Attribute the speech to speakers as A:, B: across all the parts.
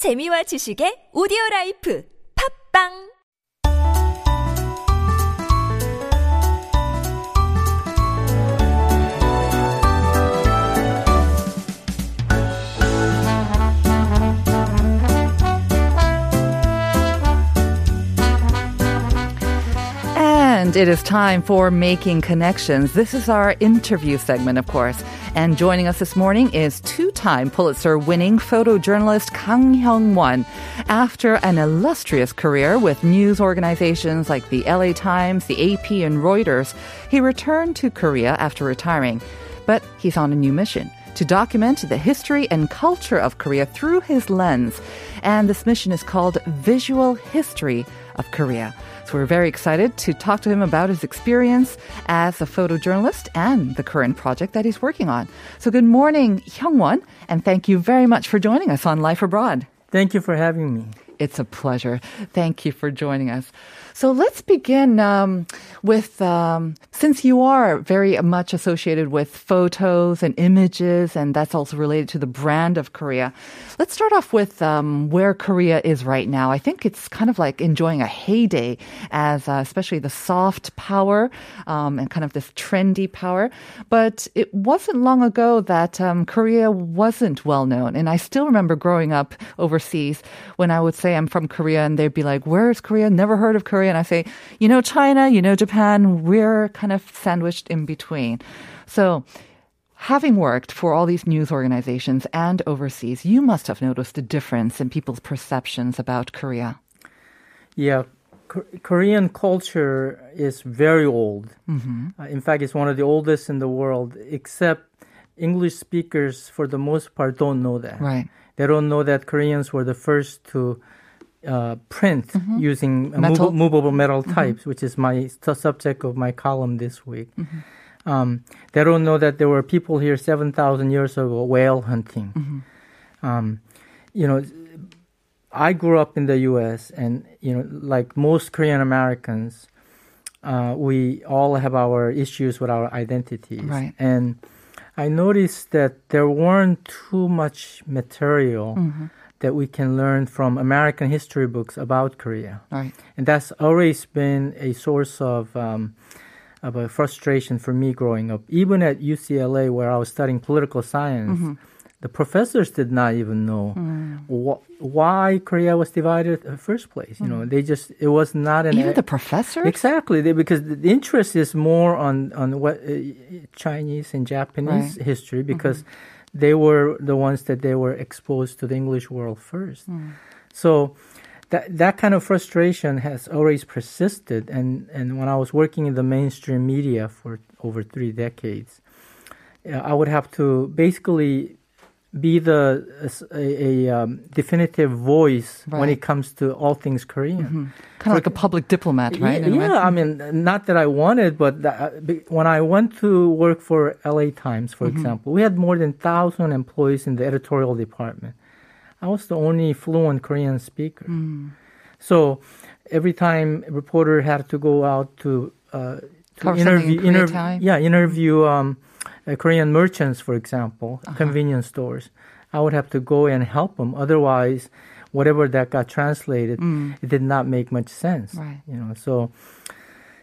A: 재미와 지식의 오디오 라이프 팝빵
B: And it is time for Making Connections. This is our interview segment, of course. And joining us this morning is two-time Pulitzer-winning photojournalist Kang Hyung-won. After an illustrious career with news organizations like the LA Times, the AP, and Reuters, he returned to Korea after retiring. But he's on a new mission to document the history and culture of Korea through his lens. And this mission is called Visual History of Korea. So we're very excited to talk to him about his experience as a photojournalist and the current project that he's working on. So good morning, Hyungwon, and thank you very much for joining us on Life Abroad.
C: Thank you for having me.
B: It's a pleasure. Thank you for joining us. So let's begin um, with um, since you are very much associated with photos and images, and that's also related to the brand of Korea. Let's start off with um, where Korea is right now. I think it's kind of like enjoying a heyday, as uh, especially the soft power um, and kind of this trendy power. But it wasn't long ago that um, Korea wasn't well known, and I still remember growing up overseas when I would say I'm from Korea, and they'd be like, "Where is Korea? Never heard of Korea." And I say, "You know China, you know Japan. We're kind of sandwiched in between." So. Having worked for all these news organizations and overseas, you must have noticed a difference in people's perceptions about Korea.
C: Yeah, Korean culture is very old. Uh, in fact, it's one of the oldest in the world, except English speakers, for the most part, don't know that.
B: Right.
C: They don't know that Koreans were the first to uh, print using uh,
B: Metal.
C: movable, movable metal types, which is my su- subject of my column this week. Um, they don't know that there were people here 7,000 years ago whale hunting. Um, you know, I grew up in the U.S. and you know, like most Korean Americans, uh, we all have our issues with our identities.
B: Right.
C: And I noticed that there weren't too much material that we can learn from American history books about Korea,
B: Right.
C: and that's always been a source of. Um, of a frustration for me growing up. Even at UCLA, where I was studying political science, the professors did not even know wh- why Korea was divided in the first place. You know, they just it was not an
B: Even the professors?
C: exactly they, because the interest is more on on what uh, Chinese and Japanese
B: Right.
C: history because they were the ones that they were exposed to the English world first. So that that kind of frustration has always persisted and and when I was working in the mainstream media for over 3 decades uh, I would have to basically be the a, a um, definitive voice when it comes to all things Korean.
B: Kind of like a public diplomat, right? way?
C: Yeah, I mean, not that I wanted, but that, uh, when I went to work for LA Times, for example, we had more than thousand employees in the editorial department. I was the only fluent Korean speaker. So every time a reporter had to go out to, uh, to
B: something in
C: yeah, interview um, uh, Korean merchants, for example,
B: Uh-huh.
C: convenience stores. I would have to go and help them. Otherwise, whatever that got translated, it did not make much sense.
B: Mm. Right.
C: You know, so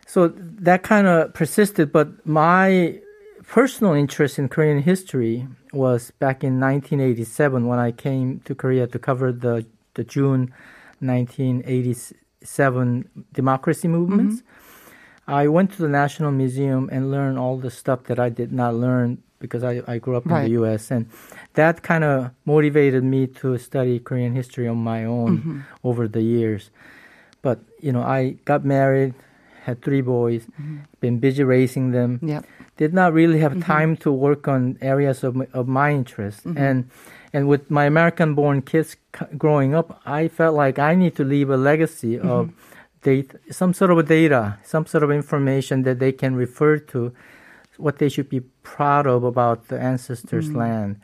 C: so that kind of persisted. But my personal interest in Korean history was back in 1987 when I came to Korea to cover the the June 1987 democracy movements. I went to the National Museum and learned all the stuff that I did not learn because I, I grew up in the U.S. and that kind of motivated me to study Korean history on my own mm-hmm. over the years. But you know, I got married, had three boys, mm-hmm. been busy raising them.
B: Yep.
C: Did not really have mm-hmm. time to work on areas of my, of my interest, and and with my American-born kids c- growing up, I felt like I need to leave a legacy of data, some sort of data, some sort of information that they can refer to, what they should be proud of about the ancestors' land.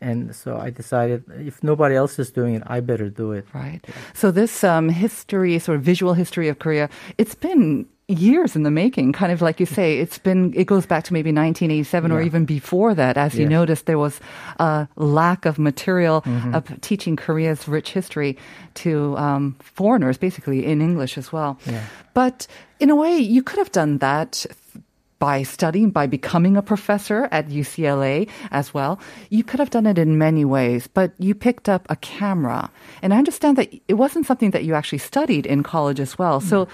C: And so I decided if nobody else is doing it, I better do it.
B: Right. So this um, history, sort of visual history of Korea, it's been years in the making. Kind of like you say, it's been, it goes back to maybe 1987 or even before that. As you noticed, there was a lack of material
C: Mm-hmm.
B: of teaching Korea's rich history to um, foreigners, basically in English as well.
C: Yeah.
B: But in a way, you could have done that by studying, by becoming a professor at UCLA as well. You could have done it in many ways, but you picked up a camera. And I understand that it wasn't something that you actually studied in college as well. So c-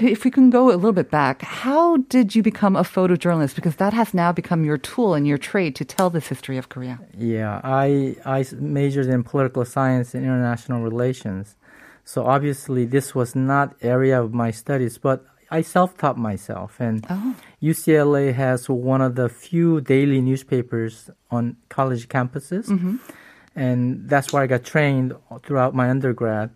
B: if we can go a little bit back, how did you become a photojournalist? Because that has now become your tool and your trade to tell this history of Korea.
C: Yeah, I, I majored in political science and international relations. So obviously this was not area of my studies, but I self-taught myself and
B: Oh.
C: UCLA has one of the few daily newspapers on college campuses. Mm-hmm. And that's where I got trained throughout my undergrad.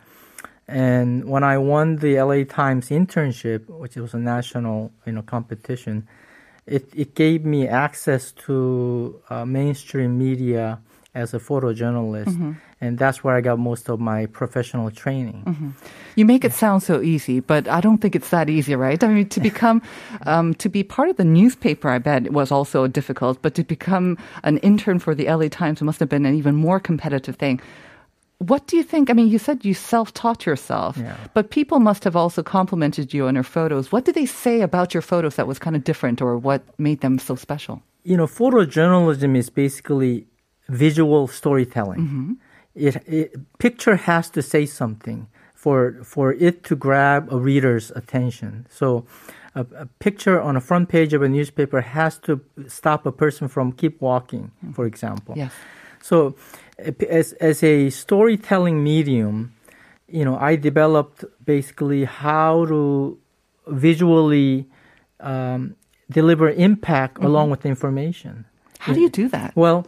C: And when I won the LA Times internship, which was a national, you know, competition, it, it gave me access to uh, mainstream media as a photojournalist, and that's where I got most of my professional training.
B: You make it sound so easy, but I don't think it's that easy, right? I mean, to become, um, to be part of the newspaper, I bet it was also difficult, but to become an intern for the LA Times must have been an even more competitive thing. What do you think? I mean, you said you self taught yourself,
C: Yeah.
B: but people must have also complimented you on your photos. What did they say about your photos that was kind of different or what made them so special?
C: You know, photojournalism is basically visual storytelling. Mm-hmm. It, it picture has to say something for for it to grab a reader's attention. So. A, a picture on a front page of a newspaper has to stop a person from keep walking, mm-hmm. for example.
B: Yes.
C: So, as as a storytelling medium, you know, I developed basically how to visually um, deliver impact along with information.
B: How do you do that?
C: Well,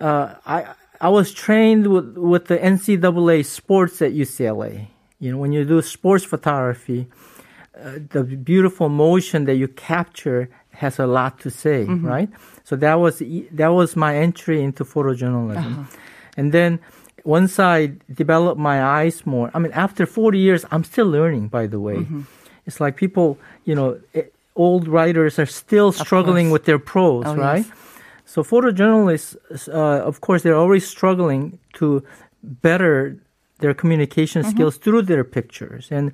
C: uh, I I was trained with with the NCAA sports at UCLA. You know, when you do sports photography, uh, the beautiful motion that you capture has a lot to say, right? So that was that was my entry into photojournalism, and then once I developed my eyes more, I mean, after 40 years, I'm still learning. By the way, it's like people, you know, eh, old writers are still struggling with their prose,
B: Oh,
C: right?
B: yes.
C: So photojournalists, uh, of course, they're always struggling to better their communication skills through their pictures, and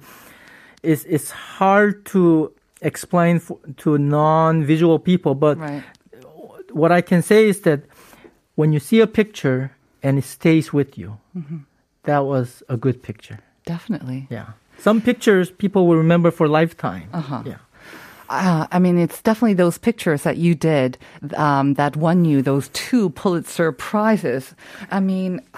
C: it's it's hard to explain f to non-visual people. But
B: Right.
C: what I can say is that when you see a picture and it stays with you, that was a good picture.
B: Definitely.
C: Yeah. Some pictures people will remember for lifetime.
B: Uh-huh.
C: Yeah.
B: Uh, I mean, it's definitely those pictures that you did um, that won you those two Pulitzer prizes. I mean,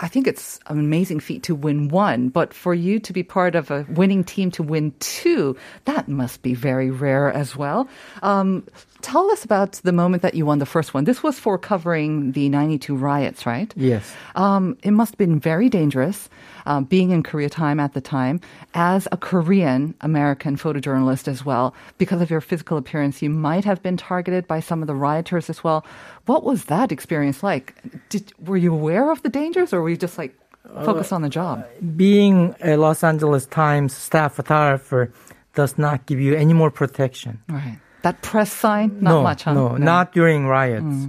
B: I think it's an amazing feat to win one, but for you to be part of a winning team to win two, that must be very rare as well. Um, tell us about the moment that you won the first one. This was for covering the 92 riots, right?
C: Yes.
B: Um, it must have been very dangerous um, being in Korea time at the time as a Korean American photojournalist as well. Because of your physical appearance, you might have been targeted by some of the rioters as well. What was that experience like? Did, were you aware of the dangers or were you just like focused on the job?
C: Being a Los Angeles Times staff photographer does not give you any more protection.
B: Right. That press sign? Not
C: no,
B: much, huh?
C: No, not during riots.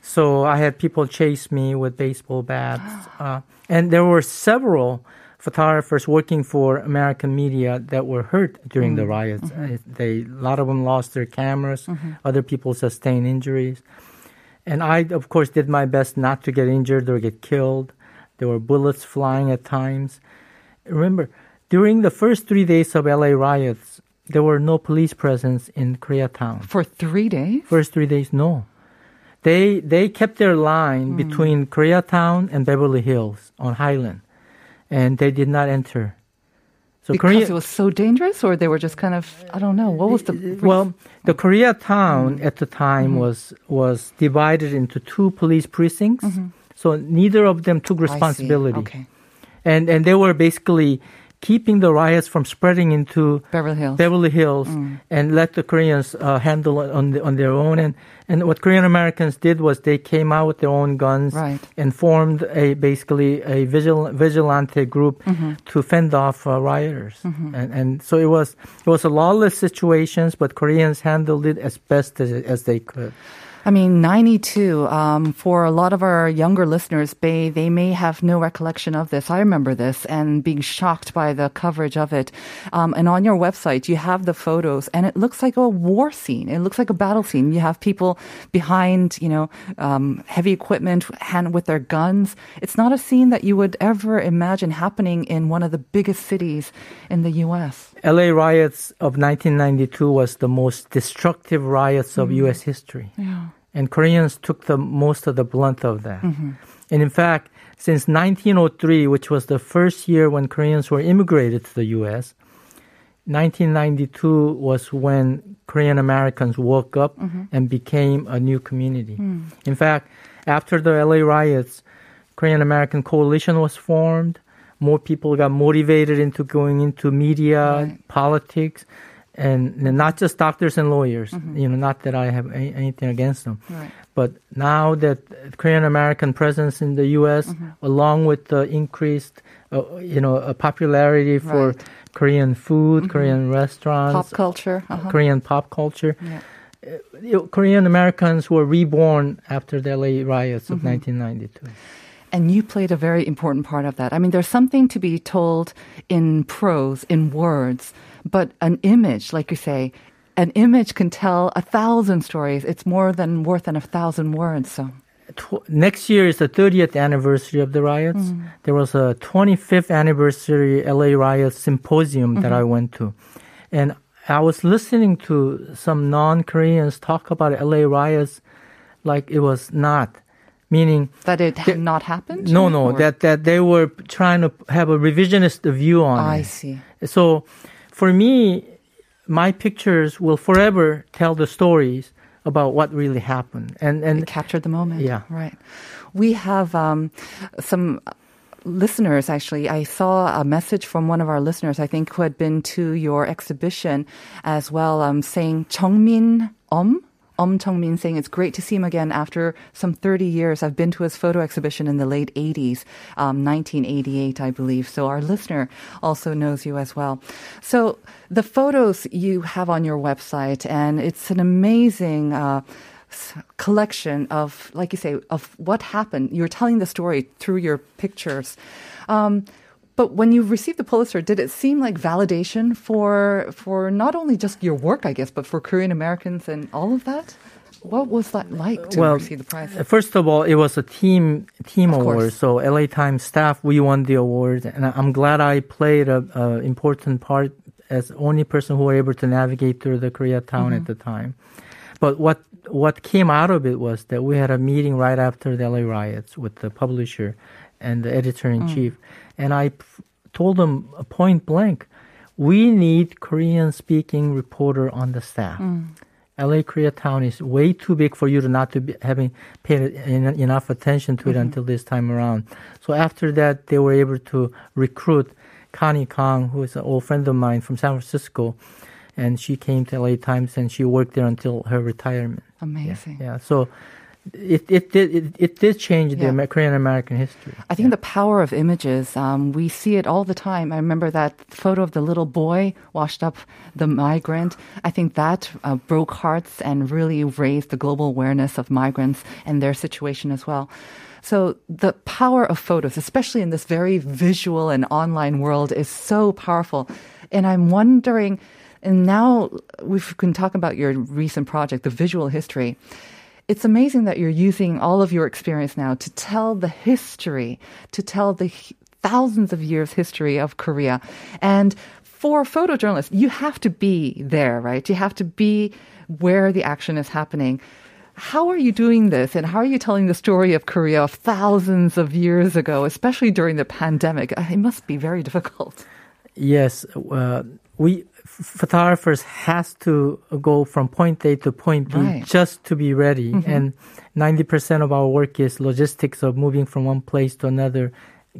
C: So I had people chase me with baseball bats. Uh, and there were several photographers working for American media that were hurt during the riots. Uh, They, a lot of them lost their cameras. Other people sustained injuries. And I, of course, did my best not to get injured or get killed. There were bullets flying at times. Remember, during the first three days of LA riots, there were no police presence in Koreatown.
B: For three days?
C: First three days, no. They they kept their line hmm. between Koreatown and Beverly Hills on Highland, and they did not enter. So
B: because
C: Korea,
B: it was so dangerous or they were just kind of, I don't know, what was the...
C: Uh, uh, well, the hmm. Koreatown at the time mm-hmm. was was divided into two police precincts. Mm-hmm. So neither of them took responsibility.
B: Okay.
C: and and they were basically keeping the riots from spreading into
B: Beverly Hills.
C: Beverly Hills and let the Koreans uh, handle it on the, on their own. And and what Korean Americans did was they came out with their own guns
B: Right.
C: and formed a basically a vigil, vigilante group to fend off uh, rioters. And and so it was it was a lawless situations, but Koreans handled it as best as as they could.
B: I mean, 92, um, for a lot of our younger listeners, they, they may have no recollection of this. I remember this and being shocked by the coverage of it. Um, and on your website, you have the photos and it looks like a war scene. It looks like a battle scene. You have people behind, you know, um, heavy equipment hand with their guns. It's not a scene that you would ever imagine happening in one of the biggest cities in the U.S.
C: LA riots of 1992 was the most destructive riots of US history.
B: Yeah.
C: And Koreans took the most of the blunt of that.
B: Mm-hmm.
C: And in fact, since 1903, which was the first year when Koreans were immigrated to the US, 1992 was when Korean Americans woke up
B: Mm-hmm.
C: and became a new community.
B: Hmm.
C: In fact, after the LA riots, Korean American coalition was formed. More people got motivated into going into media,
B: Right.
C: politics, and not just doctors and lawyers. You know, not that I have any, anything against them,
B: Mm-hmm. Right.
C: but now that Korean American presence in the U.S.,
B: Mm-hmm.
C: along with the increased, uh, you know, uh, popularity for
B: Right.
C: Korean food, Korean restaurants,
B: Pop culture. Uh-huh.
C: Korean pop culture,
B: Yeah.
C: you Korean Americans were reborn after the LA riots of
B: Mm-hmm.
C: 1992.
B: And you played a very important part of that. I mean, there's something to be told in prose, in words, but an image, like you say, an image can tell a thousand stories. It's more than worth than a thousand words. So,
C: next year is the 30th anniversary of the riots.
B: Mm.
C: There was a 25th anniversary LA riot symposium that I
B: Mm-hmm.
C: went to. And I was listening to some non Koreans talk about LA riots like it was not. Meaning,
B: that it had not happened?
C: no, no,
B: Or-
C: that, that they were trying to have a revisionist view on
B: I
C: it.
B: see.
C: So for me, my pictures will forever tell the stories about what really happened. And, and
B: It captured the moment.
C: Yeah.
B: Right. We have um, some listeners, actually. I saw a message from one of our listeners, I think, who had been to your exhibition as well, um, saying, Chongmin Om. Om Chongmin saying it's great to see him again after some 30 years. I've been to his photo exhibition in the late 80s, um, 1988, I believe. So our listener also knows you as well. So the photos you have on your website, and it's an amazing. Uh, collection of, like you say, of what happened. You're telling the story through your pictures. Um, but when you received the Pulitzer, did it seem like validation for for not only just your work, I guess, but for Korean Americans and all of that? What was that like to
C: well,
B: receive the prize?
C: uh, first of all, it was a team team
B: Of
C: award.
B: course.
C: So LA Times staff, we won the award, and I'm glad I played a, a important part as only person who were able to navigate through the Koreatown
B: Mm-hmm.
C: at the time. But what what came out of it was that we had a meeting right after the LA riots with the publisher and the editor in
B: Mm.
C: chief, and I p- told them point blank, we need Korean speaking reporter on the staff.
B: Mm.
C: LA Koreatown is way too big for you to not to be having paid en- enough attention to it until this time around. So after that, they were able to recruit Connie Kang, who is an old friend of mine from San Francisco, and she came to LA Times and she worked there until her retirement.
B: Amazing.
C: Yeah, so it it did it, it did change the
B: Yeah.
C: Amer- Korean American history.
B: I think the power of images, um, we see it all the time. I remember that photo of the little boy washed up the migrant. I think that uh, broke hearts and really raised the global awareness of migrants and their situation as well. So the power of photos, especially in this very visual and online world, is so powerful. And I'm wondering, and now we can talk about your recent project, the visual history it's amazing that you're using all of your experience now to tell the history, to tell the thousands of years history of Korea. And for photojournalists, you have to be there, right? You have to be where the action is happening. How are you doing this and how are you telling the story of Korea of thousands of years ago, especially during the pandemic? Uh, It must be very difficult.
C: Yes, uh, we photographers has to go from point A to point B
B: Right.
C: just to be ready, and ninety percent of our work is logistics of moving from one place to another,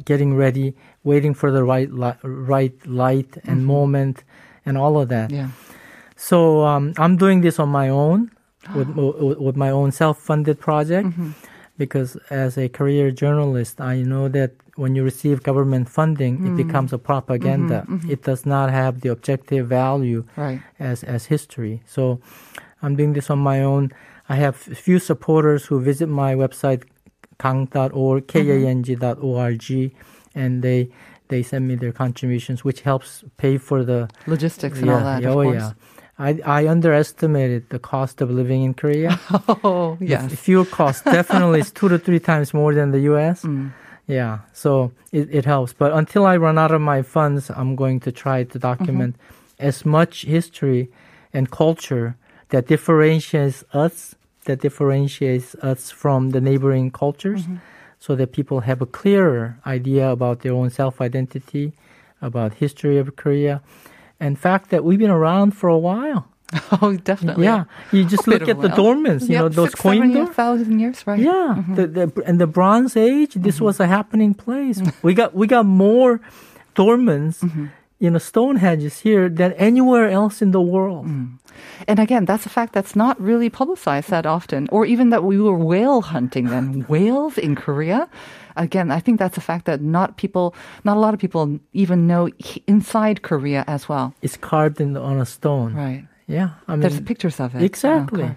C: getting ready, waiting for the right li- right light and moment, and all of that.
B: Yeah.
C: So um, I'm doing this on my own with, with with my own self-funded project
B: Mm-hmm.
C: because as a career journalist, I know that when you receive government funding,
B: Mm.
C: it becomes a propaganda.
B: Mm-hmm,
C: It does not have the objective value
B: Right.
C: as as history. So I'm doing this on my own. I have a few supporters who visit my website kang.org, k-a-n-g.org, and they they send me their contributions, which helps pay for the
B: Logistics and all that.
C: yeah,
B: of
C: oh
B: course.
C: yeah. I I underestimated the cost of living in Korea.
B: Oh,
C: The fuel cost definitely is two to three times more than the U.S.
B: Mm.
C: Yeah, so it, it helps. But until I run out of my funds, I'm going to try to document
B: Mm-hmm.
C: as much history and culture that differentiates us, that differentiates us from the neighboring cultures,
B: Mm-hmm.
C: so that people have a clearer idea about their own self-identity, about history of Korea, and fact that we've been around for a while.
B: Oh, definitely.
C: Yeah, you just look at the dolmens, you
B: Yep,
C: know, those
B: six,
C: coin doors.
B: thousand years, right?
C: Yeah,
B: Mm-hmm.
C: the, the in the Bronze Age, this was a happening place. we got we got more dolmens,
B: Mm-hmm.
C: you know, Stonehenge here than anywhere else in the world.
B: Mm. And again, that's a fact that's not really publicized that often, or even that we were whale hunting then. Whales in Korea? Again, I think that's a fact that not people, not a lot of people even know inside Korea as well.
C: It's carved in on a stone.
B: Right.
C: Yeah, I mean,
B: There's pictures of it.
C: exactly.
B: Okay.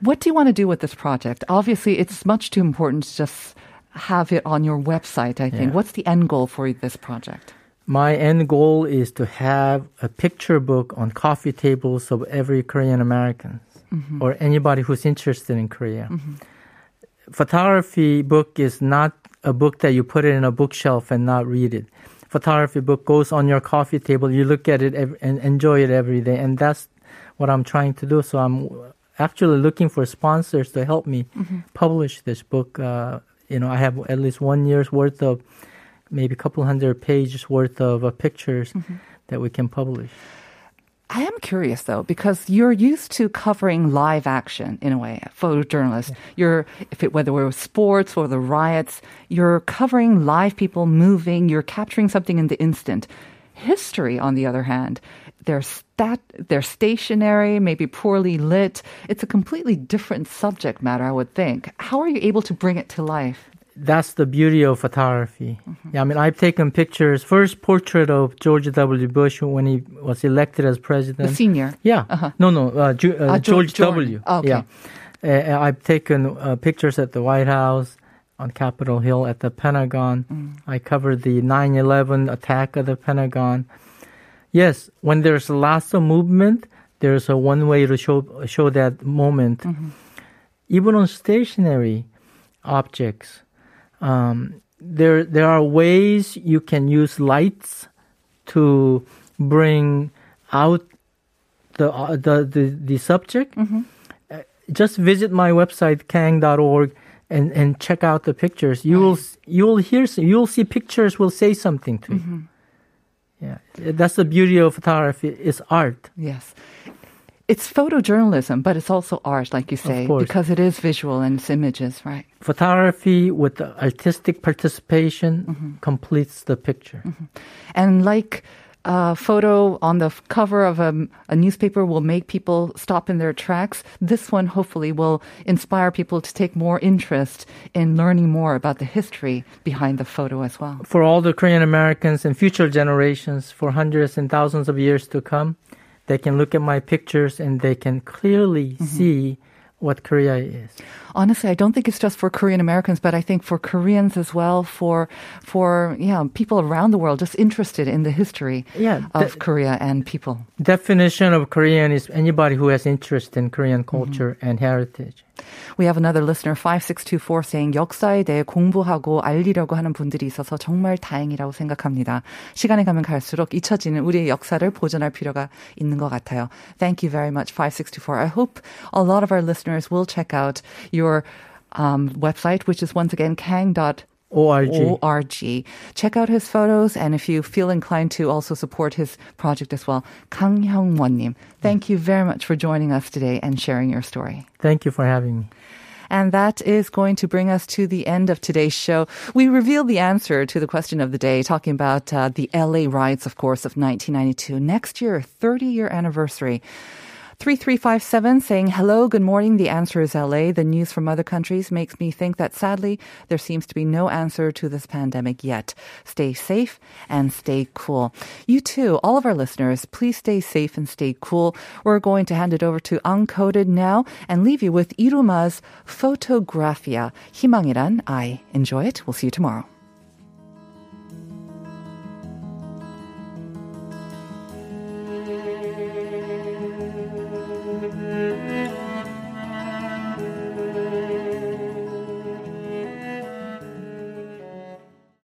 B: What do you want to do with this project? Obviously, it's much too important to just have it on your website, I think.
C: Yeah.
B: What's the end goal for this project?
C: My end goal is to have a picture book on coffee tables of every Korean American
B: Mm-hmm.
C: or anybody who's interested in Korea. Photography book is not a book that you put it in a bookshelf and not read it. Photography book goes on your coffee table. You look at it and enjoy it every day, and that's what I'm trying to do. So I'm actually looking for sponsors to help me publish this book. Uh, you know, I have at least one year's worth of maybe a couple hundred pages worth of uh, pictures that we can publish.
B: I am curious though, because you're used to covering live action in a way, photojournalist. You're, if it, whether it was sports or the riots, you're covering live people moving, you're capturing something in the instant. History, on the other hand, they're stat, they're stationary, maybe poorly lit. It's a completely different subject matter, I would think. How are you able to bring it to life?
C: That's the beauty of photography.
B: Mm-hmm.
C: Yeah, I mean, I've taken pictures. First portrait of George W. Bush when he was elected as
B: The
C: president.
B: senior.
C: Yeah. No, no, uh, Ju- uh,
B: Ah,
C: George,
B: George
C: W.
B: Jordan. Okay.
C: Yeah. Uh, I've taken uh, pictures at the White House, on Capitol Hill, at the Pentagon.
B: Mm.
C: I covered the 9 11 attack of the Pentagon. Yes, when there's lots of movement, there's a one way to show, show that moment.
B: Mm-hmm.
C: Even on stationary objects, um, there, there are ways you can use lights to bring out the uh, the the, the subject.
B: Mm-hmm.
C: Uh, just visit my website kang.org and and check out the pictures. You will you will hear you will see pictures will say something to
B: Mm-hmm.
C: you. Yeah, that's the beauty of photography. It's art.
B: Yes. It's photojournalism, but it's also art, like you say, because it is visual and it's images, right?
C: Photography with artistic participation
B: Mm-hmm.
C: completes the picture.
B: And like a photo on the cover of a, a newspaper will make people stop in their tracks, this one hopefully will inspire people to take more interest in learning more about the history behind the photo as well.
C: For all the Korean Americans and future generations, for hundreds and thousands of years to come, they can look at my pictures and they can clearly
B: Mm-hmm.
C: see what Korea is.
B: Honestly, I don't think it's just for Korean Americans, but I think for Koreans as well, for for yeah people around the world just interested in the history
C: Yeah,
B: of Korea and people.
C: Definition of Korean is anybody who has interest in Korean
B: Mm-hmm.
C: culture and heritage.
B: We have another listener 5624 saying 역사에 대해 공부하고 알리려고 하는 분들이 있어서 정말 다행이라고 생각합니다. 시간이 가면 갈수록 잊혀지는 우리의 역사를 보존할 필요가 있는 것 같아요. Thank you very much 5624. I hope a lot of our listeners will check out your um, website which is once again kang.org.
C: ORG.
B: org. Check out his photos, and if you feel inclined to also support his project as well, Kang Hyung-won-님, thank you very much for joining us today and sharing your story.
C: Thank you for having me.
B: And that is going to bring us to the end of today's show. We revealed the answer to the question of the day, talking about uh, the LA riots, of course, of 1992. Next year, 30 year anniversary. 3357 saying, Hello, good morning. The answer is LA. The news from other countries makes me think that sadly, there seems to be no answer to this pandemic yet. Stay safe and stay cool. You too, all of our listeners, please stay safe and stay cool. We're going to hand it over to Uncoded now and leave you with Yiruma's Photographia. 희망이란 I. Enjoy it. We'll see you tomorrow.